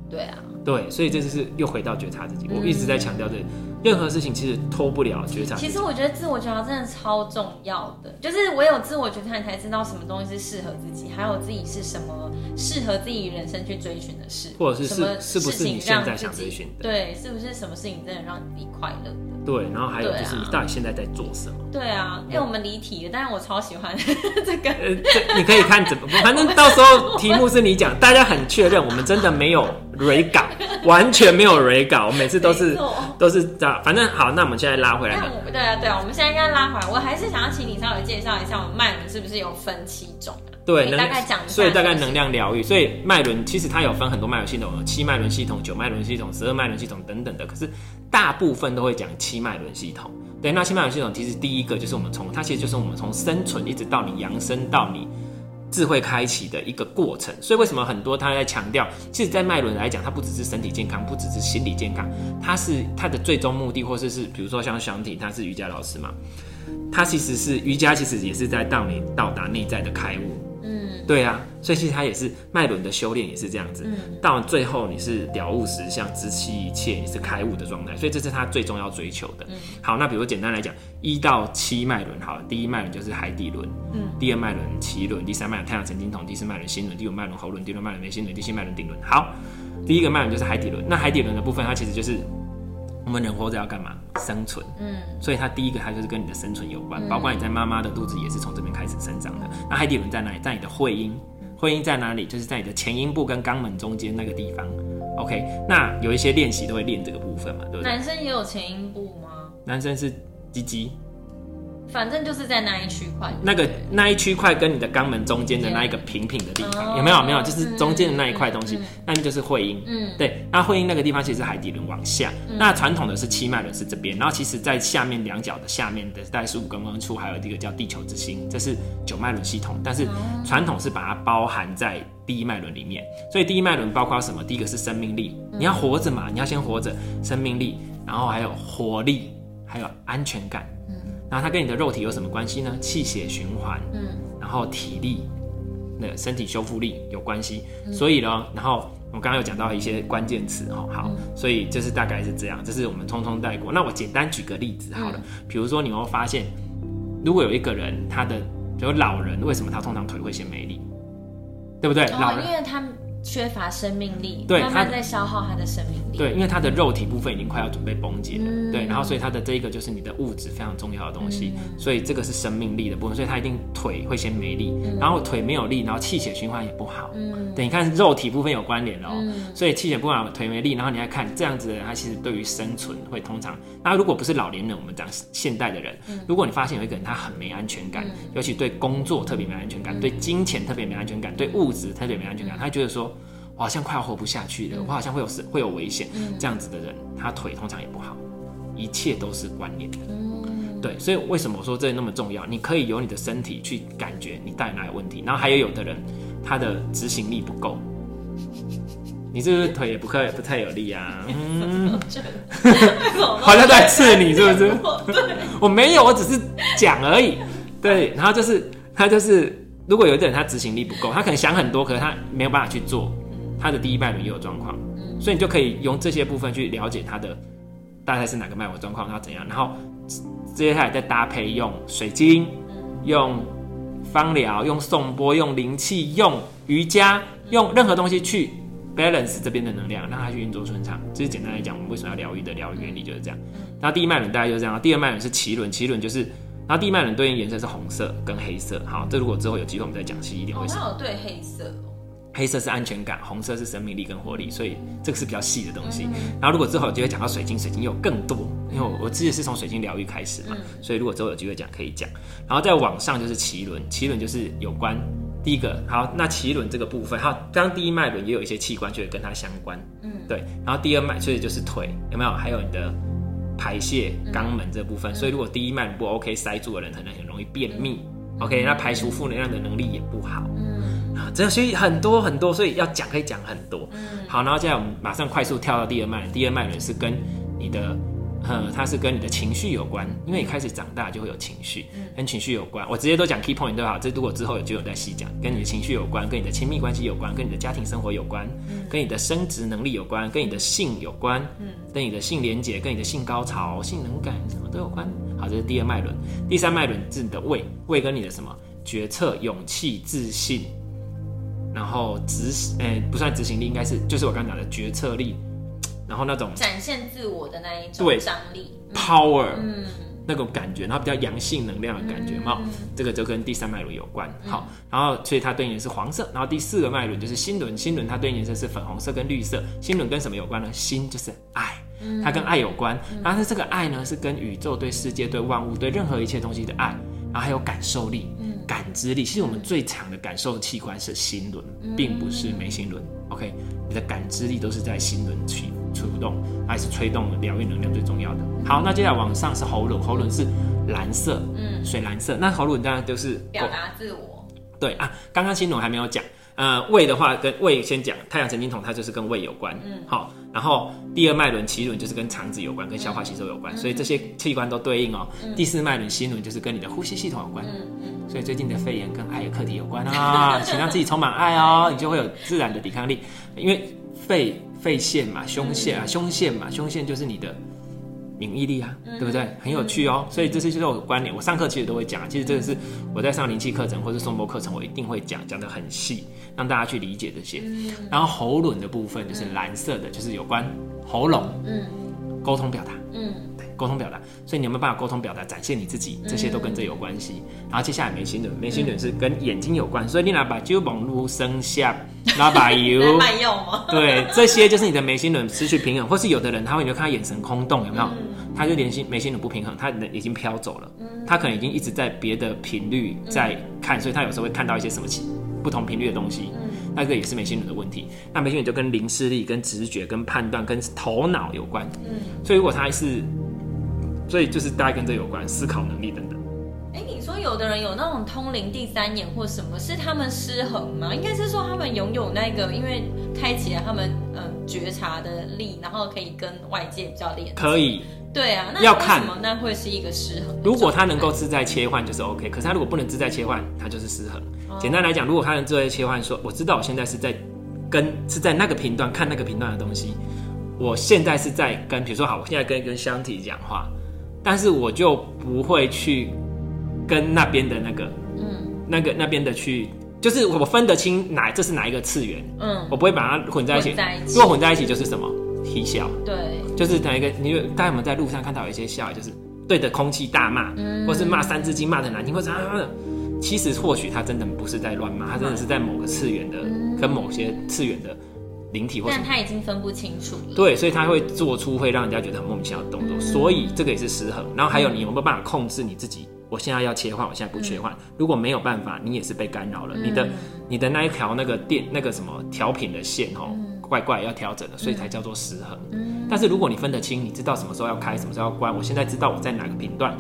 对啊，对，所以这就是又回到觉察自己。我一直在强调这。任何事情其实脱不了觉察。其实我觉得自我觉察真的超重要的，就是唯有自我觉察，你才知道什么东西是适合自己，还有自己是什么适合自己人生去追寻的事，或者是什么是不是你现在想追寻的？对，是不是什么事情真的让你快乐？对，然后还有就是你到底现在在做什么？对啊，因为我们离题了，但是我超喜欢 [laughs] 这个。呃，这你可以看怎么，反正到时候 [laughs] 题目是你讲，大家很确认，我们真的没有 re 稿，[laughs] 完全没有 re 稿，我每次都是都是这样。反正好，那我们现在拉回来。对啊，对啊，我们现在应该拉回来。我还是想要请你稍微介绍一下，我们脉轮是不是有分七种？对，大概讲一下。所以大概能量疗愈，所以脉轮其实它有分很多脉轮系统，有七脉轮系统、九脉轮系统、十二脉轮系统等等的。可是大部分都会讲七脉轮系统。对，那七脉轮系统其实第一个就是我们从它其实就是我们从生存一直到你扬升到你智慧开启的一个过程。所以为什么很多他在强调，其实，在脉轮来讲，它不只是身体健康，不只是心理健康，它是它的最终目的，或者是比如说像祥体，他是瑜伽老师嘛，他其实是瑜伽，其实也是在让你到达内在的开悟。对啊，所以其实它也是脉轮的修炼，也是这样子。嗯，到最后你是了悟实相，知悉一切，你是开悟的状态。所以这是他最终要追求的。嗯，好，那比如简单来讲，一到七脉轮，好，第一脉轮就是海底轮，嗯，第二脉轮脐轮，第三脉轮太阳神经丛，第四脉轮心轮，第五脉轮喉轮，第六脉轮眉心轮，第七脉轮顶轮。好，第一个脉轮就是海底轮。那海底轮的部分，它其实就是。我们人活着要干嘛？生存。嗯，所以它第一个，它就是跟你的生存有关，包括你在妈妈的肚子也是从这边开始生长的。那海底轮在哪里？在你的会阴，会阴在哪里？就是在你的前阴部跟肛门中间那个地方。OK，那有一些练习都会练这个部分嘛，对不对？男生也有前阴部吗？男生是鸡鸡。反正就是在那一区块，那个那一区块跟你的肛门中间的那一个平平的地方，有没有？没有，就是中间的那一块东西，那就是会阴。嗯，对，那会阴那个地方其实是海底轮往下，那传统的是七脉轮是这边，然后其实在下面两脚的下面的大概十五公分处，还有一个叫地球之心，这是九脉轮系统，但是传统是把它包含在第一脉轮里面，所以第一脉轮包括什么？第一个是生命力，你要活着嘛，你要先活着，生命力，然后还有活力，还有安全感。然后它跟你的肉体有什么关系呢？气血循环，嗯，然后体力，那个身体修复力有关系。嗯、所以呢，然后我刚刚有讲到一些关键词哦，好，嗯、所以就是大概是这样，这是我们通通带过。那我简单举个例子好了，嗯、比如说你会发现，如果有一个人，他的比如老人，为什么他通常腿会显没力？对不对？哦、老人因为他。缺乏生命力，对，慢慢在消耗他的生命力。对，因为他的肉体部分已经快要准备崩解了，嗯、对，然后所以他的这一个就是你的物质非常重要的东西，嗯、所以这个是生命力的部分，所以他一定腿会先没力，嗯、然后腿没有力，然后气血循环也不好。嗯，对，你看肉体部分有关联哦，嗯、所以气血不好，腿没力，然后你还看这样子的人，他其实对于生存会通常，那如果不是老年人，我们讲现代的人，嗯、如果你发现有一个人他很没安全感，嗯、尤其对工作特别没安全感，嗯、对金钱特别没安全感，对物质特别没安全感，他觉得说。我好像快要活不下去了，嗯、我好像会有死，会有危险。嗯、这样子的人，他腿通常也不好，一切都是关联的。嗯、对，所以为什么我说这那么重要？你可以由你的身体去感觉你到底哪有问题。然后还有有的人，他的执行力不够，你是不是腿也不可不太有力啊？[laughs] 嗯，好像在刺你，是不是？我没有，我只是讲而已。对，然后就是他就是，如果有一个人他执行力不够，他可能想很多，可是他没有办法去做。他的第一脉轮也有状况，嗯、所以你就可以用这些部分去了解他的大概是哪个脉轮状况，然后怎样，然后接下来再搭配用水晶、用芳疗、用颂钵、用灵气、用瑜伽、用任何东西去 balance 这边的能量，让它去运作顺畅。这是简单来讲，我们为什么要疗愈的疗愈原理就是这样。然后第一脉轮大概就是这样，第二脉轮是脐轮，脐轮就是，然后第一脉轮对应颜色是红色跟黑色。好，这如果之后有机会我们再讲细一点为什么。哦，对黑色。黑色是安全感，红色是生命力跟活力，所以这个是比较细的东西。然后如果之后有机会讲到水晶，水晶有更多，因为我我自己是从水晶疗愈开始嘛，所以如果之后有机会讲可以讲。然后再往上就是奇轮，奇轮就是有关第一个，好，那奇轮这个部分，好，刚刚第一脉轮也有一些器官，就会跟它相关，嗯，对。然后第二脉，所以就是腿有没有？还有你的排泄肛门这部分，所以如果第一脉不 OK 塞住的人，可能很容易便秘，OK，那排除负能量的能力也不好。这所以很多很多，所以要讲可以讲很多。嗯，好，然后接下来我们马上快速跳到第二脉轮，第二脉轮是跟你的，呃，它是跟你的情绪有关，因为你开始长大就会有情绪，跟情绪有关。我直接都讲 key point 对吧？这如果之后有就有再细讲，跟你的情绪有关，跟你的亲密关系有关，跟你的家庭生活有关，跟你的生殖能力有关，跟你的性有关，嗯，跟你的性连结，跟你的性高潮、性能感什么都有关。好，这是第二脉轮，第三脉轮是你的胃，胃跟你的什么？决策、勇气、自信。然后执行，诶、欸，不算执行力，应该是就是我刚刚讲的决策力，然后那种展现自我的那一种张力，power，嗯，那种感觉，然后比较阳性能量的感觉嘛，嗯、这个就跟第三脉轮有关。好，然后所以它对应的是黄色，然后第四个脉轮就是心轮，心轮它对应颜色是粉红色跟绿色。心轮跟什么有关呢？心就是爱，它跟爱有关，然后是这个爱呢是跟宇宙、对世界、对万物、对任何一切东西的爱，然后还有感受力。感知力，其实我们最强的感受器官是心轮，并不是眉心轮。OK，你的感知力都是在心轮去触动，还是吹动疗愈能量最重要的。好，那接下来往上是喉咙，喉咙是蓝色，嗯，水蓝色。那喉咙当然就是表达自我。对啊，刚刚心轮还没有讲。呃，胃的话跟胃先讲，太阳神经丛它就是跟胃有关。嗯，好，然后第二脉轮脐轮就是跟肠子有关，跟消化吸收有关，所以这些器官都对应哦。第四脉轮心轮就是跟你的呼吸系统有关。嗯。所以最近的肺炎跟爱的课题有关啊，[laughs] 请让自己充满爱哦，你就会有自然的抵抗力。因为肺肺腺嘛，胸腺啊，胸腺嘛，胸腺就是你的免疫力啊，对不对？很有趣哦。所以这些就是我观点。我上课其实都会讲，其实这个是我在上灵气课程或是送波课程，我一定会讲，讲得很细，让大家去理解这些。然后喉轮的部分就是蓝色的，就是有关喉咙，嗯，沟通表达，嗯。沟通表达，所以你有没有办法沟通表达，展现你自己？这些都跟这有关系。然后接下来眉心轮，眉心轮是跟眼睛有关，所以你拿把酒绷路生下，[laughs] 拿把油卖药吗？对，这些就是你的眉心轮失去平衡，或是有的人他会觉得他眼神空洞，有没有？他就连心眉心轮不平衡，他人已经飘走了，他可能已经一直在别的频率在看，所以他有时候会看到一些什么不同频率的东西，那个也是眉心轮的问题。那眉心轮就跟灵视力、跟直觉、跟判断、跟头脑有关。嗯，所以如果他是所以就是大概跟这有关，思考能力等等。哎、欸，你说有的人有那种通灵第三眼或什么，是他们失衡吗？应该是说他们拥有那个，因为开启了他们嗯觉察的力，然后可以跟外界比较连。可以。对啊，那要看吗？那会是一个失衡。如果他能够自在切换，就是 OK。可是他如果不能自在切换，他就是失衡。哦、简单来讲，如果他能自在切换，说我知道我现在是在跟是在那个频段看那个频段的东西，我现在是在跟，比如说好，我现在跟跟箱体讲话。但是我就不会去跟那边的那个，嗯，那个那边的去就是我分得清哪这是哪一个次元，嗯，我不会把它混在一起。如果混在一起就是什么？啼笑。对，就是哪一个？你大家有没有在路上看到有一些笑，就是对着空气大骂，嗯或是骂三字经骂的难听，或者啊，其实或许他真的不是在乱骂，他真的是在某个次元的，嗯跟某些次元的灵体或什么。但他已经分不清楚了。对，所以他会做出会让人家觉得很莫名其妙的动作，嗯所以这个也是失衡。然后还有你有没有办法控制你自己？我现在要切换，我现在不切换。如果没有办法，你也是被干扰了。嗯你的你的那一条那个电那个什么调频的线哦，嗯怪怪要调整了，所以才叫做失衡。但是如果你分得清，你知道什么时候要开，什么时候要关，我现在知道我在哪个频段，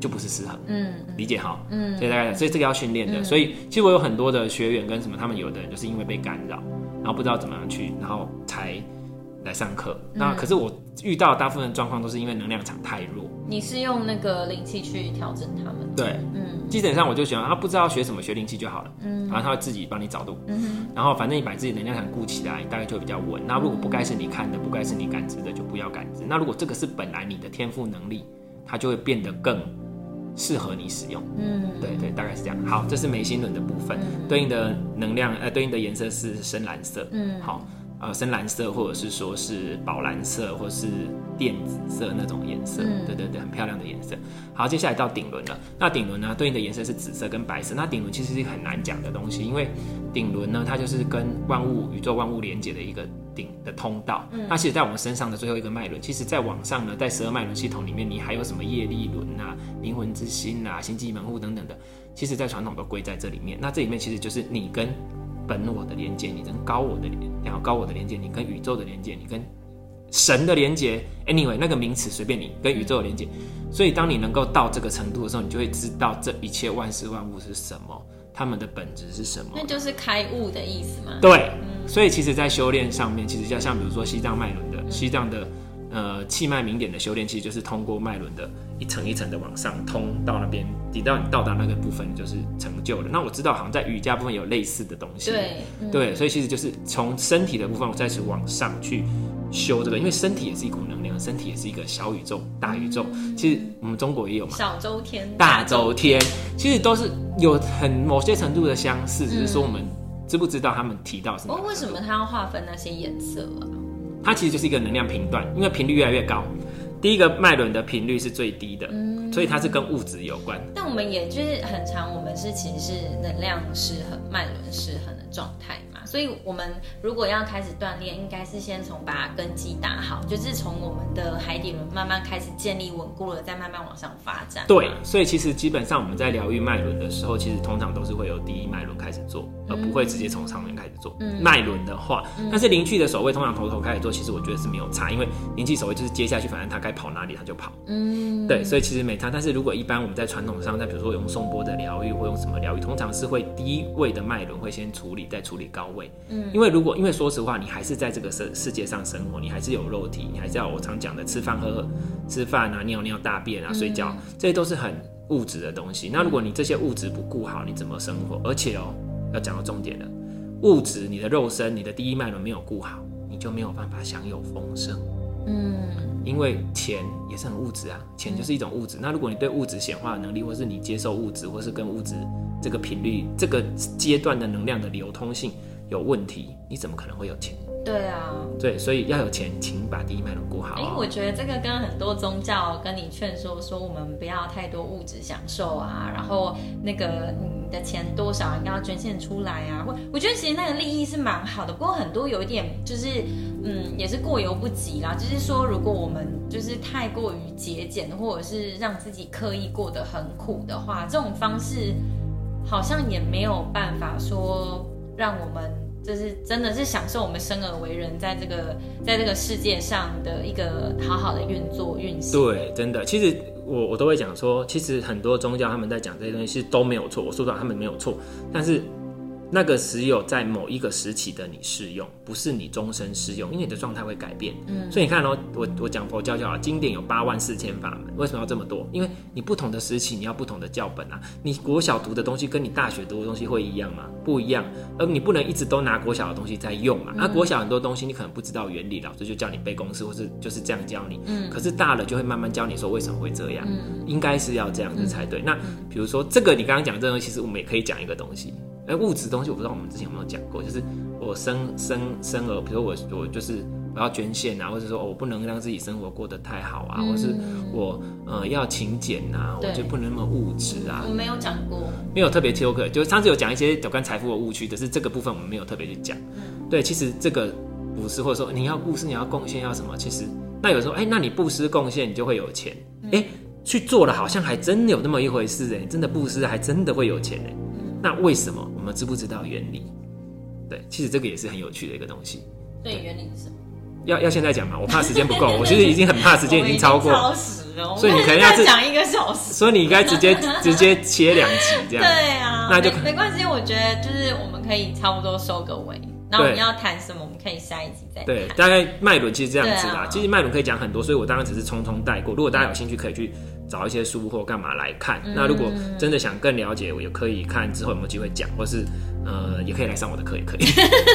就不是失衡。嗯理解哈，嗯所以大概，所以这个要训练的。所以其实我有很多的学员跟什么，他们有的人就是因为被干扰，然后不知道怎么样去，然后才来上课。那可是我遇到大部分的状况都是因为能量场太弱。你是用那个灵气去调整他们？对，嗯基本上我就喜欢他不知道学什么，学灵气就好了。嗯然后他会自己帮你找路，嗯然后反正你把自己能量场顾起来，大概就会比较稳。那如果不该是你看的，不该是你感知的，就不要感知。那如果这个是本来你的天赋能力，它就会变得更适合你使用。嗯，对对，大概是这样。好，这是眉心轮的部分，嗯对应的能量，呃，对应的颜色是深蓝色。嗯好，呃，深蓝色或者是说是宝蓝色，或是靛紫色那种颜色。嗯对对对，很漂亮的颜色。好，接下来到顶轮了。那顶轮呢，对应的颜色是紫色跟白色。那顶轮其实是很难讲的东西，因为顶轮呢，它就是跟万物、宇宙万物连接的一个顶的通道。嗯那其实在我们身上的最后一个脉轮，其实在网上呢，在十二脉轮系统里面，你还有什么业力轮啊、灵魂之心啊、星际门户等等的，其实在传统都归在这里面。那这里面其实就是你跟本我的连接，你跟高我的连，然后高我的连接，你跟宇宙的连接，你跟神的连接。Anyway，那个名词随便你，跟宇宙的连接。所以当你能够到这个程度的时候，你就会知道这一切万事万物是什么，它们的本质是什么。那就是开悟的意思嘛。对，所以其实，在修炼上面，其实就像比如说西藏脉轮的西藏的呃气脉明点的修炼，其实就是通过脉轮的一层一层的往上通到那边，直到你到达那个部分，就是成就了。那我知道，好像在瑜伽部分有类似的东西。对嗯对，所以其实就是从身体的部分，我再次往上去修这个，因为身体也是一股能量，身体也是一个小宇宙、大宇宙。其实我们中国也有嘛。小周天、大周天，其实都是有很某些程度的相似，只是说我们知不知道他们提到什么哦，个为什么他要划分那些颜色啊？它其实就是一个能量频段，因为频率越来越高，第一个脉轮的频率是最低的，所以它是跟物质有关。但我们也就是很常，我们是其实是能量失衡、脉轮失衡的状态嘛，所以我们如果要开始锻炼，应该是先从把根基打好，就是从我们的海底轮慢慢开始建立稳固了，再慢慢往上发展。对，所以其实基本上我们在疗愈脉轮的时候，其实通常都是会由第一脉轮开始做，而不会直接从上面开始做。嗯脉轮的话，但是灵气的守卫通常从头开始做，其实我觉得是没有差，因为灵气守卫就是接下去，反正他该跑哪里他就跑。嗯，对，所以其实没差。但是如果一般我们在传统上，在比如说用颂钵的疗愈或用什么疗愈，通常是会低位的脉轮会先处理，再处理高位。嗯，因为如果因为说实话，你还是在这个世世界上生活，你还是有肉体，你还是要我常讲的吃饭喝喝、吃饭啊、尿尿大便啊、睡觉，这些都是很物质的东西。那如果你这些物质不顾好，你怎么生活？而且哦，要讲到重点了，物质你的肉身、你的第一脉轮没有顾好，你就没有办法享有丰盛。嗯，因为钱也是很物质啊，钱就是一种物质。那如果你对物质显化的能力，或是你接受物质，或是跟物质这个频率、这个阶段的能量的流通性有问题，你怎么可能会有钱？对啊。对，所以要有钱，请把第一脉轮顾好、哎、哦。我觉得这个跟很多宗教跟你劝说说，我们不要太多物质享受啊，然后那个你的钱多少应该要捐献出来啊。我我觉得其实那个利益是蛮好的，不过很多有一点就是，嗯，也是过犹不及啦。就是说，如果我们就是太过于节俭，或者是让自己刻意过得很苦的话，这种方式好像也没有办法说让我们。就是真的是享受我们生而为人，在这个在这个世界上的一个好好的运作运行。对，真的，其实我我都会讲说，其实很多宗教他们在讲这些东西，是都没有错。我说到，他们没有错，但是那个只有在某一个时期的你适用，不是你终身适用，因为你的状态会改变。嗯，所以你看哦，我我讲佛教就好了，经典有八万四千法门，为什么要这么多？因为你不同的时期，你要不同的教本啊。你国小读的东西跟你大学读的东西会一样吗？不一样。而你不能一直都拿国小的东西在用嘛。那、嗯、国小很多东西你可能不知道原理，老师就叫你背公式，或是就是这样教你。嗯，可是大了就会慢慢教你说为什么会这样。嗯，应该是要这样子才对。嗯、那比如说这个你刚刚讲这个东西，其实我们也可以讲一个东西。哎，物质东西我不知道我们之前有没有讲过，就是我生生生儿，比如我我就是我要捐献啊，或者说我不能让自己生活过得太好啊，嗯、或是我呃要勤俭啊，我就不能那么物质啊。我没有讲过，没有特别挑课，就是上次有讲一些有关财富的误区，但是这个部分我们没有特别去讲。嗯、对，其实这个不是，或者说你要布施，你要贡献，要什么？其实那有时候哎，那你布施贡献，你就会有钱。哎、嗯，去做了，好像还真有那么一回事哎，真的布施，还真的会有钱哎。那为什么？我们知不知道原理？对，其实这个也是很有趣的一个东西。对，原理是什么？要要现在讲吗？我怕时间不够，[laughs] 我其实已经很怕时间已经超过，超时了，所以你可能要讲一个小时。所以你应该直接 [laughs] 直接切两集这样。对啊，那就没关系。我觉得就是我们可以差不多收个尾。那我们要谈什么？我们可以下一集再谈。对，大概脉轮其实这样子啦。啊、其实脉轮可以讲很多，所以我当然只是匆匆带过。如果大家有兴趣，可以去。找一些书或干嘛来看。嗯、那如果真的想更了解，我也可以看之后有没有机会讲，或是呃，也可以来上我的课，也可以。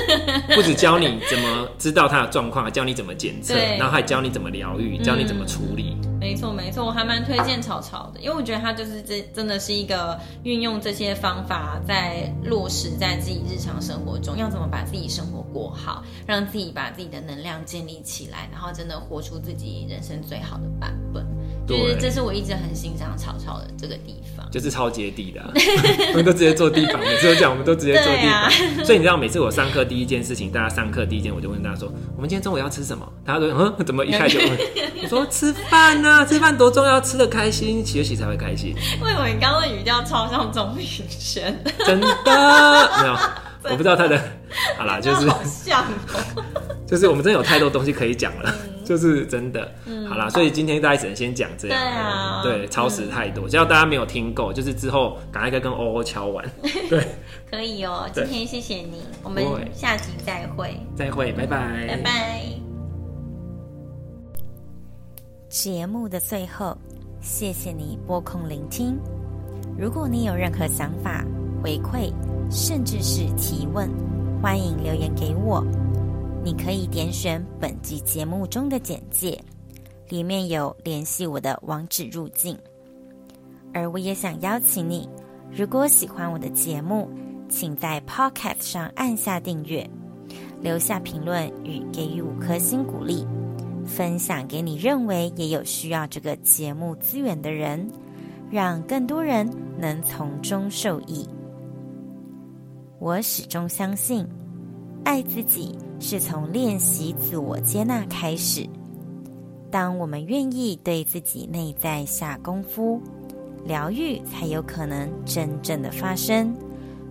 [laughs] 不止教你怎么知道他的状况，教你怎么检测，对然后还教你怎么疗愈，教你怎么处理。嗯、没错没错，我还蛮推荐草草的，因为我觉得他就是这真的是一个运用这些方法在落实在自己日常生活中，要怎么把自己生活过好，让自己把自己的能量建立起来，然后真的活出自己人生最好的版本。就是这是我一直很欣赏曹操的这个地方，就是超接地的、[laughs] 啊，我们都直接坐地板，每次都讲我们都直接坐地板，啊、所以你知道每次我上课第一件事情，大家上课第一件我就问大家说，我们今天中午要吃什么？大家都嗯，怎么一开始就问？我说吃饭啊，吃饭多重要，吃的开心，学习才会开心。为什么你刚刚的语调超像钟明轩？真的没有，我不知道他的，好啦，[laughs] 就是好像、喔，[laughs] 就是我们真的有太多东西可以讲了。[laughs] 就是真的，嗯、好啦，所以今天大家只能先讲这样，对啊，对，超时太多，只要、嗯、大家没有听够，就是之后赶快跟跟欧欧敲完，对，可以哦、喔，今天谢谢你，我们下集再会，再会，拜拜，拜拜。节目的最后，谢谢你拨空聆听，如果你有任何想法、回馈，甚至是提问，欢迎留言给我。你可以点选本集节目中的简介，里面有联系我的网址入境。而我也想邀请你，如果喜欢我的节目，请在 Podcast 上按下订阅，留下评论与给予五颗星鼓励，分享给你认为也有需要这个节目资源的人，让更多人能从中受益。我始终相信，爱自己。是从练习自我接纳开始。当我们愿意对自己内在下功夫，疗愈才有可能真正的发生，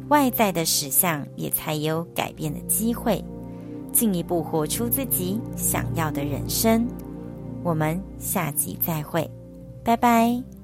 外在的实相也才有改变的机会，进一步活出自己想要的人生。我们下集再会，拜拜。